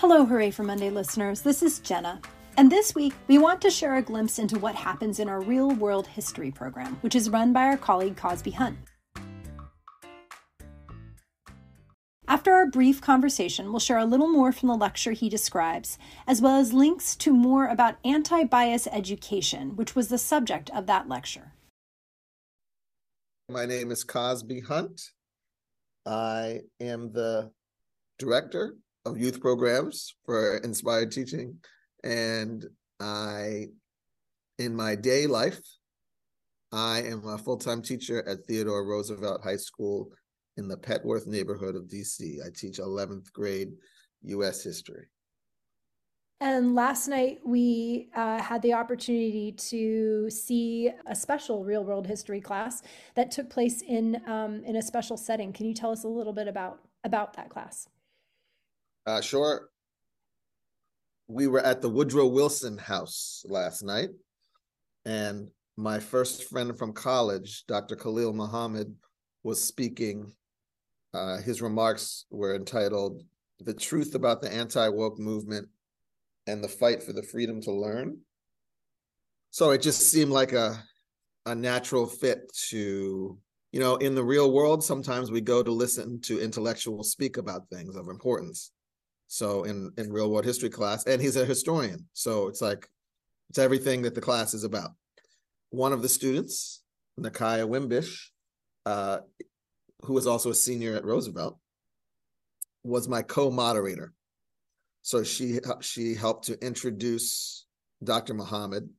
Hello, Hooray for Monday listeners. This is Jenna. And this week, we want to share a glimpse into what happens in our real world history program, which is run by our colleague Cosby Hunt. After our brief conversation, we'll share a little more from the lecture he describes, as well as links to more about anti bias education, which was the subject of that lecture. My name is Cosby Hunt. I am the director of youth programs for inspired teaching and i in my day life i am a full-time teacher at theodore roosevelt high school in the petworth neighborhood of dc i teach 11th grade us history and last night we uh, had the opportunity to see a special real world history class that took place in um, in a special setting. Can you tell us a little bit about about that class? Uh, sure. We were at the Woodrow Wilson house last night, and my first friend from college, Dr. Khalil Muhammad, was speaking. Uh, his remarks were entitled The Truth About the Anti Woke Movement and the Fight for the Freedom to Learn. So it just seemed like a, a natural fit to you know, in the real world, sometimes we go to listen to intellectuals speak about things of importance. So in in real world history class, and he's a historian, so it's like it's everything that the class is about. One of the students, Nakaya Wimbish, uh, who was also a senior at Roosevelt, was my co-moderator. So she she helped to introduce Dr. Muhammad.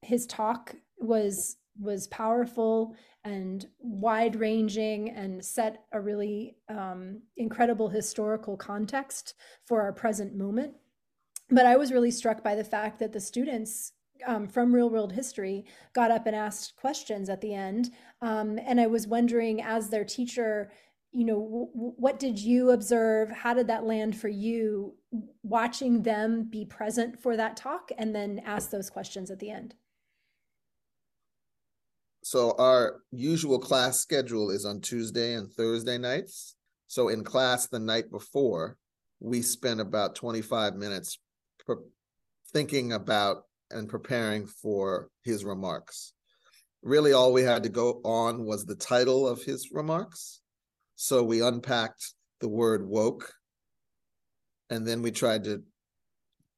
His talk was was powerful and wide ranging and set a really um, incredible historical context for our present moment. But I was really struck by the fact that the students um, from real world history got up and asked questions at the end. Um, and I was wondering, as their teacher, you know, w- what did you observe? How did that land for you watching them be present for that talk and then ask those questions at the end? So our usual class schedule is on Tuesday and Thursday nights. So in class the night before, we spent about 25 minutes pre- thinking about and preparing for his remarks. Really, all we had to go on was the title of his remarks. So we unpacked the word woke, and then we tried to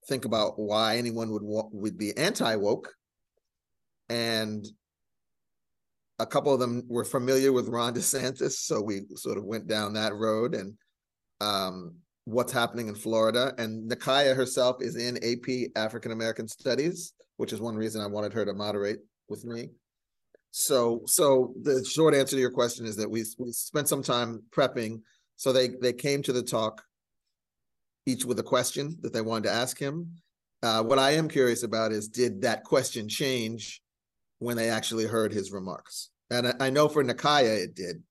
think about why anyone would would be anti woke, and a couple of them were familiar with Ron DeSantis, so we sort of went down that road and um, what's happening in Florida. And Nakaya herself is in AP African American Studies, which is one reason I wanted her to moderate with me. So, so the short answer to your question is that we we spent some time prepping. So they they came to the talk each with a question that they wanted to ask him. Uh, what I am curious about is did that question change when they actually heard his remarks. And I, I know for Nakaya it did.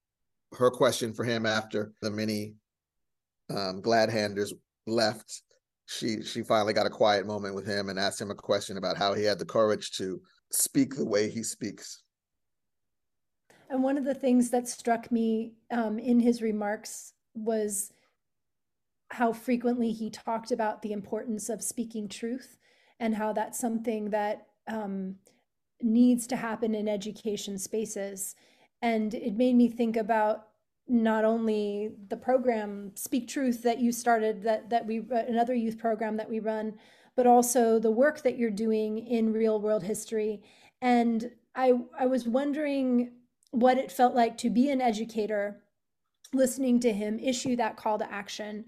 Her question for him after the many um, glad handers left, she she finally got a quiet moment with him and asked him a question about how he had the courage to speak the way he speaks. And one of the things that struck me um, in his remarks was how frequently he talked about the importance of speaking truth and how that's something that um, needs to happen in education spaces. And it made me think about not only the program Speak Truth that you started, that that we uh, another youth program that we run, but also the work that you're doing in real world history. And I I was wondering what it felt like to be an educator, listening to him issue that call to action.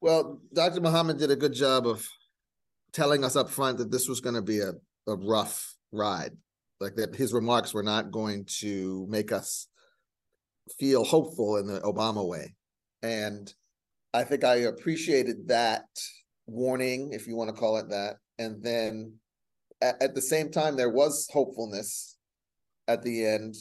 Well, Dr. Muhammad did a good job of telling us up front that this was going to be a, a rough ride. Like that his remarks were not going to make us feel hopeful in the Obama way. And I think I appreciated that warning, if you want to call it that. And then at, at the same time, there was hopefulness at the end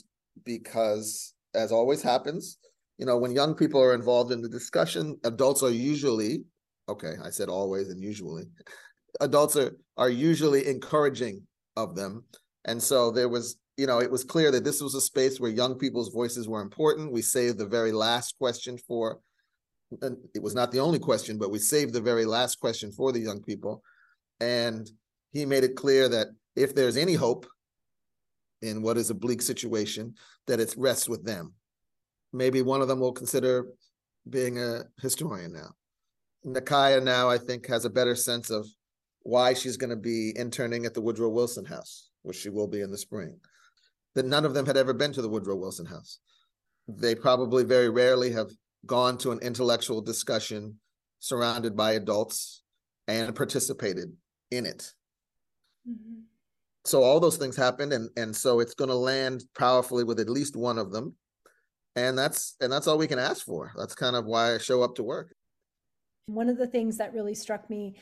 because, as always happens, you know, when young people are involved in the discussion, adults are usually, okay, I said always and usually, adults are, are usually encouraging of them. And so there was, you know, it was clear that this was a space where young people's voices were important. We saved the very last question for and it was not the only question, but we saved the very last question for the young people. And he made it clear that if there's any hope in what is a bleak situation, that it rests with them. Maybe one of them will consider being a historian now. Nakaya now, I think, has a better sense of why she's going to be interning at the Woodrow Wilson House, which she will be in the spring. That none of them had ever been to the Woodrow Wilson House. They probably very rarely have gone to an intellectual discussion surrounded by adults and participated in it. Mm-hmm. So all those things happened, and and so it's going to land powerfully with at least one of them, and that's and that's all we can ask for. That's kind of why I show up to work. One of the things that really struck me,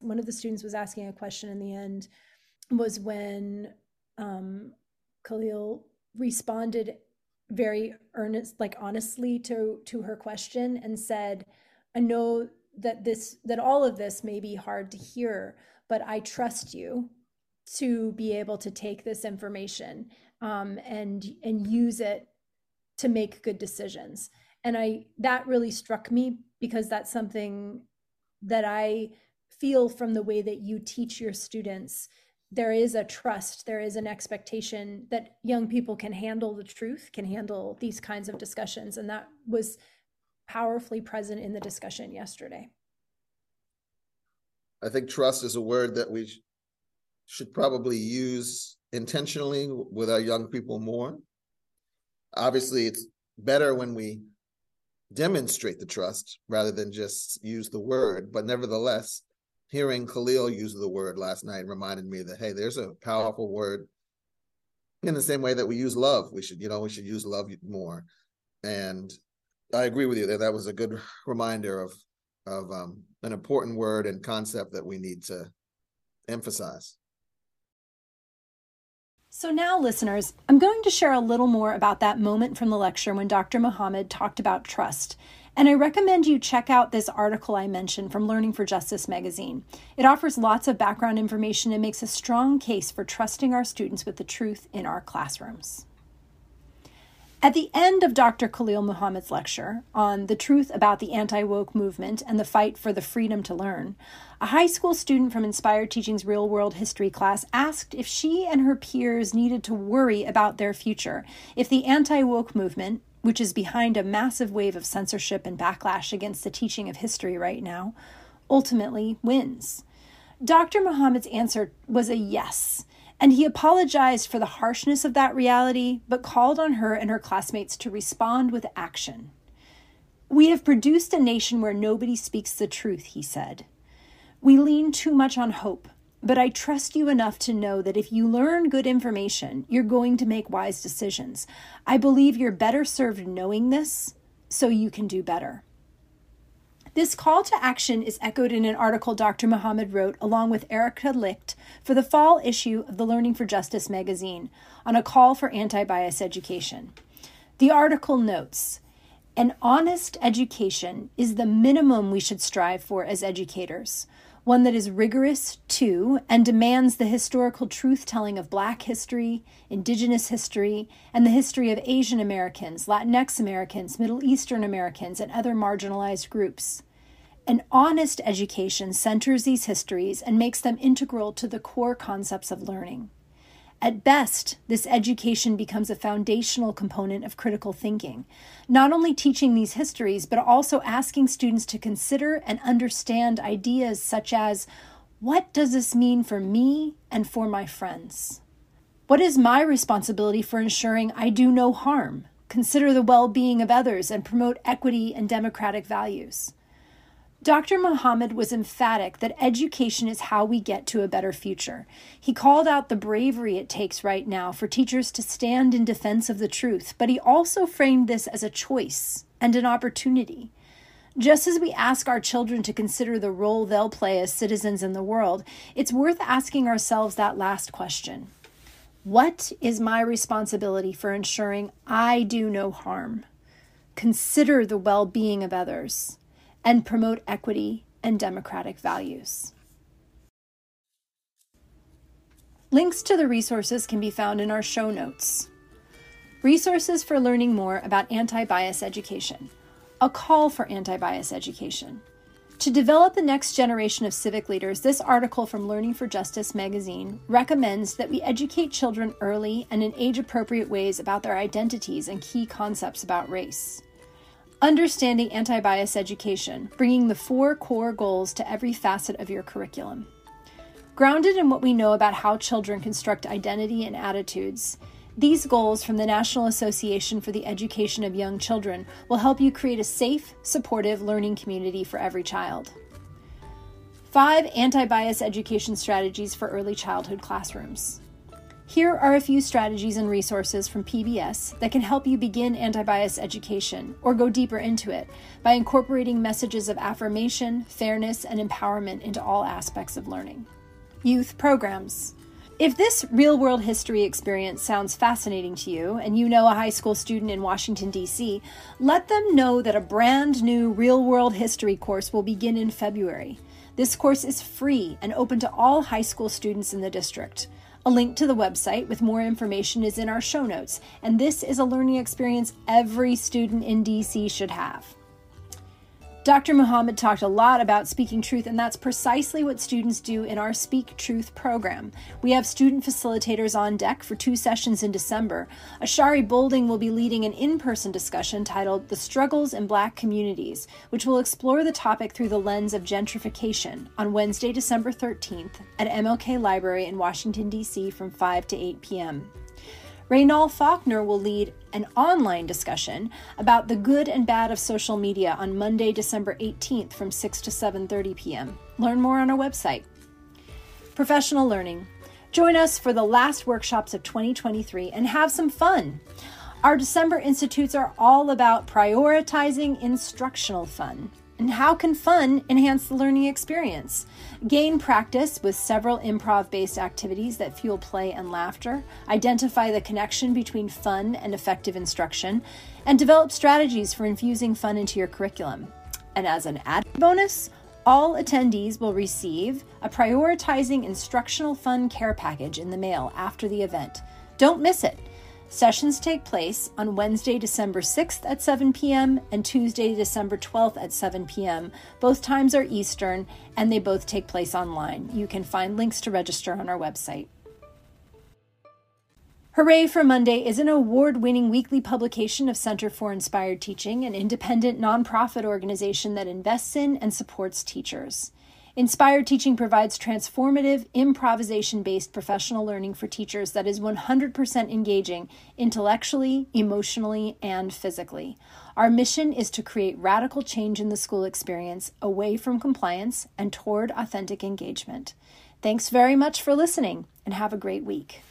one of the students was asking a question in the end, was when um, Khalil responded very earnest like honestly to to her question and said i know that this that all of this may be hard to hear but i trust you to be able to take this information um, and and use it to make good decisions. And i that really struck me because that's something that i feel from the way that you teach your students there is a trust, there is an expectation that young people can handle the truth, can handle these kinds of discussions. And that was powerfully present in the discussion yesterday. I think trust is a word that we should probably use intentionally with our young people more. Obviously, it's better when we demonstrate the trust rather than just use the word, but nevertheless, hearing Khalil use the word last night reminded me that hey, there's a powerful word. In the same way that we use love, we should you know we should use love more. And I agree with you that that was a good reminder of of um, an important word and concept that we need to emphasize. So, now, listeners, I'm going to share a little more about that moment from the lecture when Dr. Muhammad talked about trust and I recommend you check out this article I mentioned from Learning for Justice magazine. It offers lots of background information and makes a strong case for trusting our students with the truth in our classrooms. At the end of Dr. Khalil Muhammad's lecture on the truth about the anti woke movement and the fight for the freedom to learn, a high school student from Inspired Teaching's real world history class asked if she and her peers needed to worry about their future if the anti woke movement, which is behind a massive wave of censorship and backlash against the teaching of history right now, ultimately wins. Dr. Muhammad's answer was a yes, and he apologized for the harshness of that reality, but called on her and her classmates to respond with action. We have produced a nation where nobody speaks the truth, he said. We lean too much on hope, but I trust you enough to know that if you learn good information, you're going to make wise decisions. I believe you're better served knowing this so you can do better. This call to action is echoed in an article Dr. Muhammad wrote along with Erica Licht for the fall issue of the Learning for Justice magazine on a call for anti bias education. The article notes An honest education is the minimum we should strive for as educators one that is rigorous too and demands the historical truth telling of Black history, Indigenous history, and the history of Asian Americans, Latinx Americans, Middle Eastern Americans, and other marginalized groups. An honest education centers these histories and makes them integral to the core concepts of learning. At best, this education becomes a foundational component of critical thinking, not only teaching these histories, but also asking students to consider and understand ideas such as what does this mean for me and for my friends? What is my responsibility for ensuring I do no harm, consider the well being of others, and promote equity and democratic values? Dr. Muhammad was emphatic that education is how we get to a better future. He called out the bravery it takes right now for teachers to stand in defense of the truth, but he also framed this as a choice and an opportunity. Just as we ask our children to consider the role they'll play as citizens in the world, it's worth asking ourselves that last question What is my responsibility for ensuring I do no harm? Consider the well being of others and promote equity and democratic values. Links to the resources can be found in our show notes. Resources for learning more about anti bias education. a call for anti bias education. To develop the next generation of civic leaders, this article from Learning for Justice magazine recommends that we educate children early and in age appropriate ways about their identities and key concepts about race. Understanding anti bias education, bringing the four core goals to every facet of your curriculum. Grounded in what we know about how children construct identity and attitudes, these goals from the National Association for the Education of Young Children will help you create a safe, supportive learning community for every child. Five anti bias education strategies for early childhood classrooms. Here are a few strategies and resources from PBS that can help you begin anti bias education or go deeper into it by incorporating messages of affirmation, fairness, and empowerment into all aspects of learning. Youth programs. If this real world history experience sounds fascinating to you and you know a high school student in Washington, D.C., let them know that a brand new real world history course will begin in February. This course is free and open to all high school students in the district. A link to the website with more information is in our show notes, and this is a learning experience every student in DC should have. Dr. Muhammad talked a lot about speaking truth, and that's precisely what students do in our Speak Truth program. We have student facilitators on deck for two sessions in December. Ashari Bolding will be leading an in person discussion titled The Struggles in Black Communities, which will explore the topic through the lens of gentrification on Wednesday, December 13th at MLK Library in Washington, D.C. from 5 to 8 p.m. Raynal Faulkner will lead an online discussion about the good and bad of social media on Monday, December 18th from 6 to 7:30 p.m. Learn more on our website. Professional learning. Join us for the last workshops of 2023 and have some fun. Our December institutes are all about prioritizing instructional fun. And how can fun enhance the learning experience? Gain practice with several improv based activities that fuel play and laughter, identify the connection between fun and effective instruction, and develop strategies for infusing fun into your curriculum. And as an added bonus, all attendees will receive a prioritizing instructional fun care package in the mail after the event. Don't miss it. Sessions take place on Wednesday, December 6th at 7 p.m. and Tuesday, December 12th at 7 p.m. Both times are Eastern and they both take place online. You can find links to register on our website. Hooray for Monday is an award winning weekly publication of Center for Inspired Teaching, an independent nonprofit organization that invests in and supports teachers. Inspired Teaching provides transformative, improvisation based professional learning for teachers that is 100% engaging intellectually, emotionally, and physically. Our mission is to create radical change in the school experience away from compliance and toward authentic engagement. Thanks very much for listening and have a great week.